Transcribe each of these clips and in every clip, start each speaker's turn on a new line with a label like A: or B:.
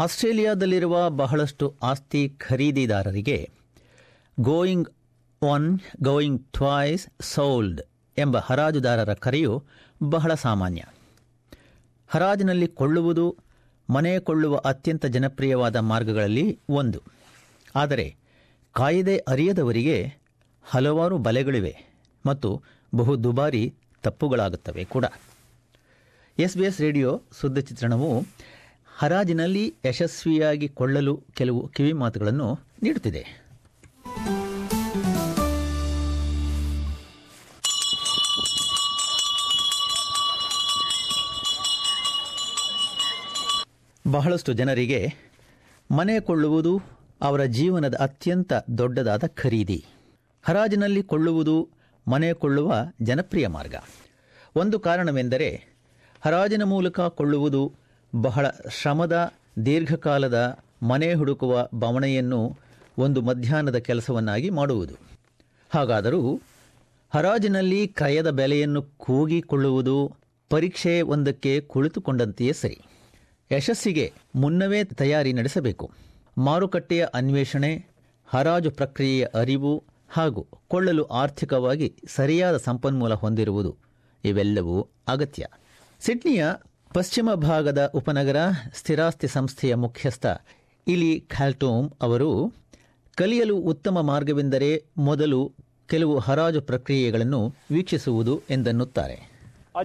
A: ಆಸ್ಟ್ರೇಲಿಯಾದಲ್ಲಿರುವ ಬಹಳಷ್ಟು ಆಸ್ತಿ ಖರೀದಿದಾರರಿಗೆ going once, going twice sold ಎಂಬ ಹರಾಜುದಾರರ ಕರೆಯು ಬಹಳ ಸಾಮಾನ್ಯ. ಹರಾಜಿನಲ್ಲಿ ಕೊಳ್ಳುವುದು, ಮನೆ ಕೊಳ್ಳುವ ಅತ್ಯಂತ ಜನಪ್ರಿಯವಾದ ಮಾರ್ಗಗಳಲ್ಲಿ ಒಂದು. ಆದರೆ, ಕಾಯಿದೆ ಅರಿಯದವರಿಗೆ ಹಲವಾರು ಬಲೆಗಳಿವೆ ಮತ್ತು ಬಹು ದುಬಾರಿ ತಪ್ಪುಗಳಾಗುತ್ತವೆ ಕೂಡ. ಎಸ್ ಬಿ ಎಸ್ ರೇಡಿಯೋ ಸುದ್ದಿ ಚಿತ್ರಣವು ಹರಾಜಿನಲ್ಲಿ ಯಶಸ್ವಿಯಾಗಿ ಕೊಳ್ಳಲು ಕೆಲವು ಕಿವಿ ಮಾತುಗಳನ್ನು ನೀಡುತ್ತಿದೆ. ಬಹಳಷ್ಟು ಜನರಿಗೆ ಮನೆ ಕೊಳ್ಳುವುದು ಅವರ ಜೀವನದ ಅತ್ಯಂತ ದೊಡ್ಡದಾದ ಖರೀದಿ. ಹರಾಜಿನಲ್ಲಿ ಕೊಳ್ಳುವುದು ಮನೆ ಕೊಳ್ಳುವ ಜನಪ್ರಿಯ ಮಾರ್ಗ. ಒಂದು ಕಾರಣವೆಂದರೆ ಹರಾಜಿನ ಮೂಲಕ ಕೊಳ್ಳುವುದು ಬಹಳ ಶ್ರಮದ ದೀರ್ಘಕಾಲದ ಮನೆ ಹುಡುಕುವ ಬವಣೆಯನ್ನು ಒಂದು ಮಧ್ಯಾಹ್ನದ ಕೆಲಸವನ್ನಾಗಿ ಮಾಡುವುದು. ಹಾಗಾದರೂ ಹರಾಜಿನಲ್ಲಿ ಕ್ರಯದ ಬೆಲೆಯನ್ನು ಕೂಗಿಕೊಳ್ಳುವುದು ಪರೀಕ್ಷೆ ಒಂದಕ್ಕೆ ಕುಳಿತುಕೊಂಡಂತೆಯೇ ಸರಿ. ಯಶಸ್ಸಿಗೆ ಮುನ್ನವೇ ತಯಾರಿ ನಡೆಸಬೇಕು. ಮಾರುಕಟ್ಟೆಯ ಅನ್ವೇಷಣೆ, ಹರಾಜು ಪ್ರಕ್ರಿಯೆಯ ಅರಿವು ಹಾಗೂ ಕೊಳ್ಳಲು ಆರ್ಥಿಕವಾಗಿ ಸರಿಯಾದ ಸಂಪನ್ಮೂಲ ಹೊಂದಿರುವುದು ಇವೆಲ್ಲವೂ ಅಗತ್ಯ. ಸಿಡ್ನಿಯ ಪಶ್ಚಿಮ ಭಾಗದ ಉಪನಗರ ಸ್ಥಿರಾಸ್ತಿ ಸಂಸ್ಥೆಯ ಮುಖ್ಯಸ್ಥ ಇಲಿ ಖ್ಯಾಲ್ಟೋಮ್ ಅವರು ಕಲಿಯಲು ಉತ್ತಮ ಮಾರ್ಗವೆಂದರೆ ಮೊದಲು ಕೆಲವು ಹರಾಜು ಪ್ರಕ್ರಿಯೆಗಳನ್ನು ವೀಕ್ಷಿಸುವುದು ಎಂದನ್ನುತ್ತಾರೆ.
B: ಆ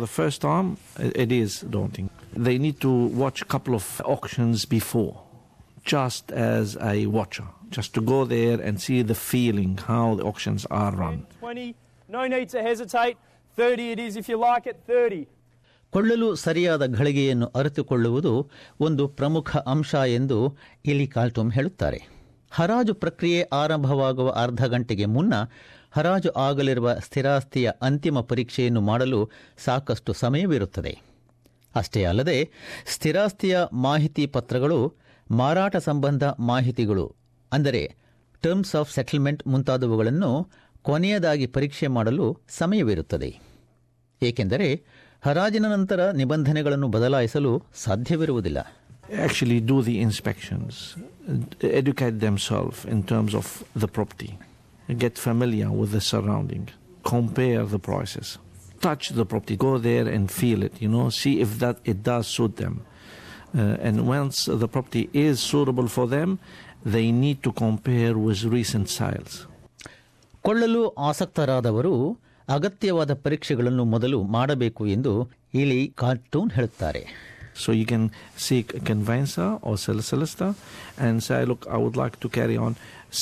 B: the
C: first it is they need to just as a watcher, just to go there and see the feeling, how the auctions are run.
B: 20, no need to hesitate. 30 it is if you like it, 30.
A: ಕೊಳ್ಳಲು ಸರಿಯಾದ ಘಳಿಗೆಯನ್ನು ಅರಿತುಕೊಳ್ಳುವುದು ಒಂದು ಪ್ರಮುಖ ಅಂಶ ಎಂದು ಇಲಿ ಕಾಲ್ಟೋಮ್ ಹೇಳುತ್ತಾರೆ ಹರಾಜು ಪ್ರಕ್ರಿಯೆ ಆರಂಭವಾಗುವ ಅರ್ಧ ಗಂಟೆಗೆ ಮುನ್ನ ಹರಾಜು ಆಗಲಿರುವ ಸ್ಥಿರಾಸ್ತಿಯ ಅಂತಿಮ ಪರೀಕ್ಷೆಯನ್ನು ಮಾಡಲು ಸಾಕಷ್ಟು ಸಮಯವಿರುತ್ತದೆ ಅಷ್ಟೇ ಅಲ್ಲದೆ ಸ್ಥಿರಾಸ್ತಿಯ ಮಾಹಿತಿ ಪತ್ರಗಳು ಮಾರಾಟ ಸಂಬಂಧ ಮಾಹಿತಿಗಳು, ಅಂದರೆ ಟರ್ಮ್ಸ್ ಆಫ್ ಸೆಟಲ್ಮೆಂಟ್ ಮುಂತಾದವುಗಳನ್ನು ಕೊನೆಯದಾಗಿ ಪರೀಕ್ಷೆ ಮಾಡಲು ಸಮಯವಿರುತ್ತದೆ. ಏಕೆಂದರೆ ಹರಾಜಿನ ನಂತರ ನಿಬಂಧನೆಗಳನ್ನು ಬದಲಾಯಿಸಲು ಸಾಧ್ಯವಿರುವುದಿಲ್ಲ.
C: Actually do the inspections educate them self in terms of the property get familiar with the surrounding compare the prices touch the property go there and feel it you know see if that it does suit them Uh, and once the property is suitable for them, they need to compare with recent sales.
A: ಕೊಳ್ಳಲು ಆಸಕ್ತರಾದವರು ಅಗತ್ಯವಾದ ಪರೀಕ್ಷೆಗಳನ್ನು ಮೊದಲು ಮಾಡಬೇಕು ಎಂದು ಇಲಿ cartoon ಹೇಳುತ್ತಾರೆ
C: So you can seek a conveyancer or sell solicitor and say, look, I would like to carry on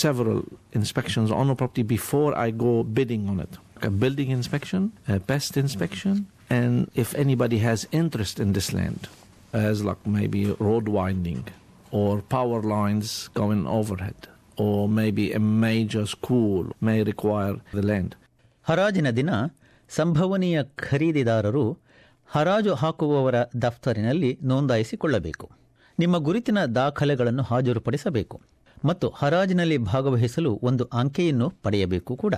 C: several inspections on a property before I go bidding on it. A building inspection, a pest inspection, and if anybody has interest in this land, As like maybe road winding or power lines going overhead, or maybe a major school may require the land.
A: ಹರಾಜಿನ ದಿನ ಸಂಭವನೀಯ ಖರೀದಿದಾರರು ಹರಾಜು ಹಾಕುವವರ ದಫ್ತರಿನಲ್ಲಿ ನೋಂದಾಯಿಸಿಕೊಳ್ಳಬೇಕು. ನಿಮ್ಮ ಗುರುತಿನ ದಾಖಲೆಗಳನ್ನು ಹಾಜರುಪಡಿಸಬೇಕು ಮತ್ತು ಹರಾಜಿನಲ್ಲಿ ಭಾಗವಹಿಸಲು ಒಂದು ಅಂಕೆಯನ್ನು ಪಡೆಯಬೇಕು ಕೂಡ.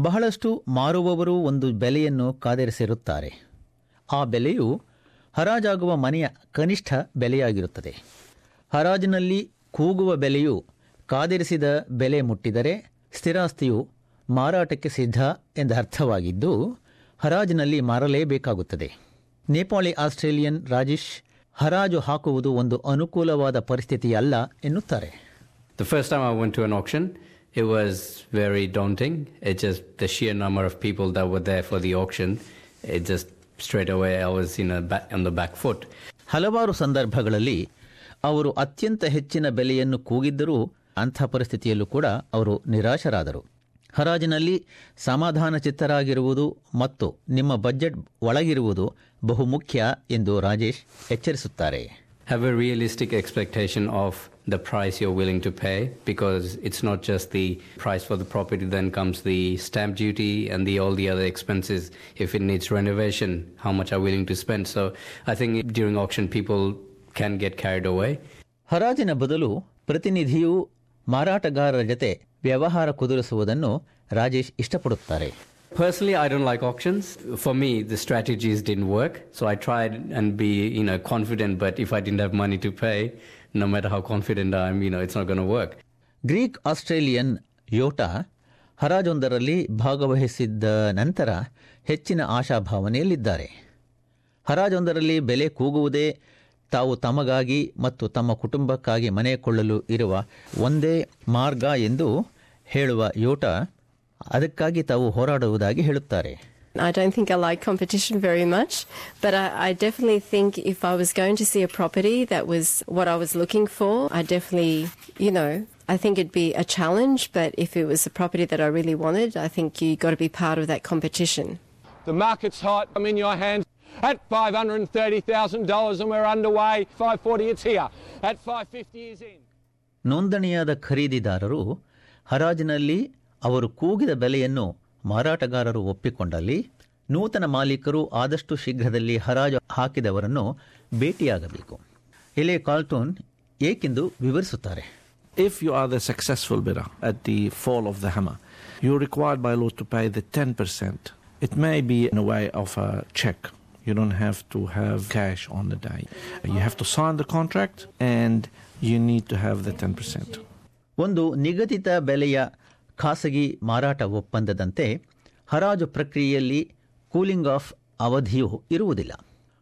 A: ಬಹಳಷ್ಟು ಮಾರುವವರು ಒಂದು ಬೆಲೆಯನ್ನು ಕಾದಿರಿಸಿರುತ್ತಾರೆ. ಆ ಬೆಲೆಯು ಹರಾಜಾಗುವ ಮನೆಯ ಕನಿಷ್ಠ ಬೆಲೆಯಾಗಿರುತ್ತದೆ ಹರಾಜಿನಲ್ಲಿ ಕೂಗುವ ಬೆಲೆಯು ಕಾದಿರಿಸಿದ ಬೆಲೆ ಮುಟ್ಟಿದರೆ ಸ್ಥಿರಾಸ್ತಿಯು ಮಾರಾಟಕ್ಕೆ ಸಿದ್ಧ ಎಂದರ್ಥವಾಗಿದ್ದು ಹರಾಜಿನಲ್ಲಿ ಮಾರಲೇಬೇಕಾಗುತ್ತದೆ ನೇಪಾಳಿ ಆಸ್ಟ್ರೇಲಿಯನ್ ರಾಜೇಶ್ ಹರಾಜು ಹಾಕುವುದು ಒಂದು ಅನುಕೂಲವಾದ ಪರಿಸ್ಥಿತಿಯಲ್ಲ ಎನ್ನುತ್ತಾರೆ
D: The first time I went to an auction, it was very daunting. It just the sheer number of people that were there for the auction. It just straight away I was in a back, on.
A: ಹಲವಾರು ಸಂದರ್ಭಗಳಲ್ಲಿ ಅವರು ಅತ್ಯಂತ ಹೆಚ್ಚಿನ ಬೆಲೆಯನ್ನು ಕೂಗಿದ್ದರೂ ಅಂಥ ಪರಿಸ್ಥಿತಿಯಲ್ಲೂ ಕೂಡ ಅವರು ನಿರಾಶರಾದರು ಹರಾಜಿನಲ್ಲಿ ಸಮಾಧಾನ ಚಿತ್ತರಾಗಿರುವುದು ಮತ್ತು ನಿಮ್ಮ ಬಜೆಟ್ ಒಳಗಿರುವುದು ಬಹುಮುಖ್ಯ ಎಂದು Rajesh ಎಚ್ಚರಿಸುತ್ತಾರೆ
D: Have a realistic expectation of the price you're willing to pay because it's not just the price for the property, then comes the stamp duty and the all the other expenses. If it needs renovation, how much are willing to spend? So I think during auction people can get carried away.
A: ಹರಾಜಿನ ಬದಲು ಪ್ರತಿನಿಧಿಯು ಮಾರಾಟಗಾರರ ಜತೆ ವ್ಯವಹಾರ ಕುದುರಿಸುವುದನ್ನು ರಾಜೇಶ್ ಇಷ್ಟಪಡುತ್ತಾರೆ
D: Personally, I don't like auctions. For me, the strategies didn't work. So I tried and be, you know, confident. But if I didn't have money to pay, no matter how confident I am, you know, it's not going to work.
A: Greek Australian ಯೋಟಾ ಹರಾಜೊಂದರಲ್ಲಿ ಭಾಗವಹಿಸಿದ್ದ ನಂತರ ಹೆಚ್ಚಿನ ಆಶಾಭಾವನೆಯಲ್ಲಿದ್ದಾರೆ ಹರಾಜೊಂದರಲ್ಲಿ ಬೆಲೆ ಕೂಗುವುದೇ ತಾವು ತಮಗಾಗಿ ಮತ್ತು ತಮ್ಮ ಕುಟುಂಬಕ್ಕಾಗಿ ಮನೆ ಕೊಳ್ಳಲು ಇರುವ ಒಂದೇ ಮಾರ್ಗ ಎಂದು ಹೇಳುವ ಯೋಟಾ ಅದಕ್ಕಾಗಿ ತಾವು ಹೋರಾಡುವುದಾಗಿ ಹೇಳುತ್ತಾರೆ
E: I don't think I like competition very much, but I, I definitely think if I was going to see a property that was what I was looking for, I definitely, you know, I think it'd be a challenge, but if it was a property that I really wanted, I think you got to be part of that competition.
F: The market's hot. I'm in your hands at $530,000 and we're underway. 540 it's here. At 550 is in.
A: ನೋಂದಣಿಯಾದ ಖರೀದಿದಾರರು ಹರಾಜಿನಲ್ಲಿ ಅವರು ಕೂಗಿದ ಬೆಲೆಯನ್ನು ಮಾರಾಟಗಾರರು ಒಪ್ಪಿಕೊಂಡಲ್ಲಿ ನೂತನ ಮಾಲೀಕರು ಆದಷ್ಟು ಶೀಘ್ರದಲ್ಲಿ ಹರಾಜು ಹಾಕಿದವರನ್ನು ಭೇಟಿಯಾಗಬೇಕು. ಎಲೆ ಕಾಲ್ಟೋನ್ ಏಕೆಂದು ವಿವರಿಸುತ್ತಾರೆ?
C: If you are the successful bidder at the fall of the hammer you required by law to pay the ten percent it may be in way of a cheque you don't have to have cash on the day you have to sign the contract and you need to have the ten percent
A: ಒಂದು ನಿಗದಿತ ಬೆಲೆಯ ಖಾಸಗಿ ಮಾರಾಟ ಒಪ್ಪಂದದಂತೆ ಹರಾಜು ಪ್ರಕ್ರಿಯೆಯಲ್ಲಿ cooling of ಅವಧಿಯು ಇರುವುದಿಲ್ಲ.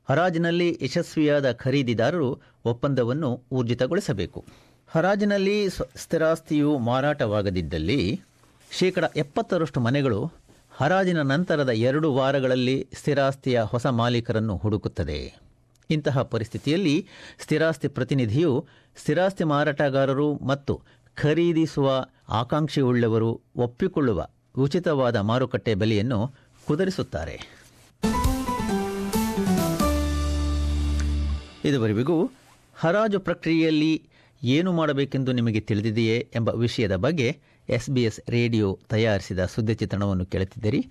A: ಹರಾಜಿನಲ್ಲಿ ಯಶಸ್ವಿಯಾದ ಖರೀದಿದಾರರು ಒಪ್ಪಂದವನ್ನು ಊರ್ಜಿತಗೊಳಿಸಬೇಕು. ಹರಾಜಿನಲ್ಲಿ ಸ್ಥಿರಾಸ್ತಿಯು ಮಾರಾಟವಾಗದಿದ್ದಲ್ಲಿ ಶೇಕಡ ಎಪ್ಪತ್ತರಷ್ಟು ಮನೆಗಳು ಹರಾಜಿನ ನಂತರದ ಎರಡು ವಾರಗಳಲ್ಲಿ ಸ್ಥಿರಾಸ್ತಿಯ ಹೊಸ ಮಾಲೀಕರನ್ನು ಹುಡುಕುತ್ತದೆ. ಇಂತಹ ಪರಿಸ್ಥಿತಿಯಲ್ಲಿ ಸ್ಥಿರಾಸ್ತಿ ಪ್ರತಿನಿಧಿಯು ಸ್ಥಿರಾಸ್ತಿ ಮಾರಾಟಗಾರರು ಮತ್ತು ಖರೀದಿಸುವ ಆಕಾಂಕ್ಷೆಯುಳ್ಳವರು ಒಪ್ಪಿಕೊಳ್ಳುವ ಉಚಿತವಾದ ಮಾರುಕಟ್ಟೆ ಬೆಲೆಯನ್ನು ಕುದುರಿಸುತ್ತಾರೆ. ಇದುವರೆಗೂ ಹರಾಜು ಪ್ರಕ್ರಿಯೆಯಲ್ಲಿ ಏನು ಮಾಡಬೇಕೆಂದು ನಿಮಗೆ ತಿಳಿದಿದೆಯೇ ಎಂಬ ವಿಷಯದ ಬಗ್ಗೆ ಎಸ್ಬಿಎಸ್ ರೇಡಿಯೋ ತಯಾರಿಸಿದ ಸುದ್ದಿ ಚಿತ್ರಣವನ್ನು ಕೇಳುತ್ತಿದ್ದೀರಿ.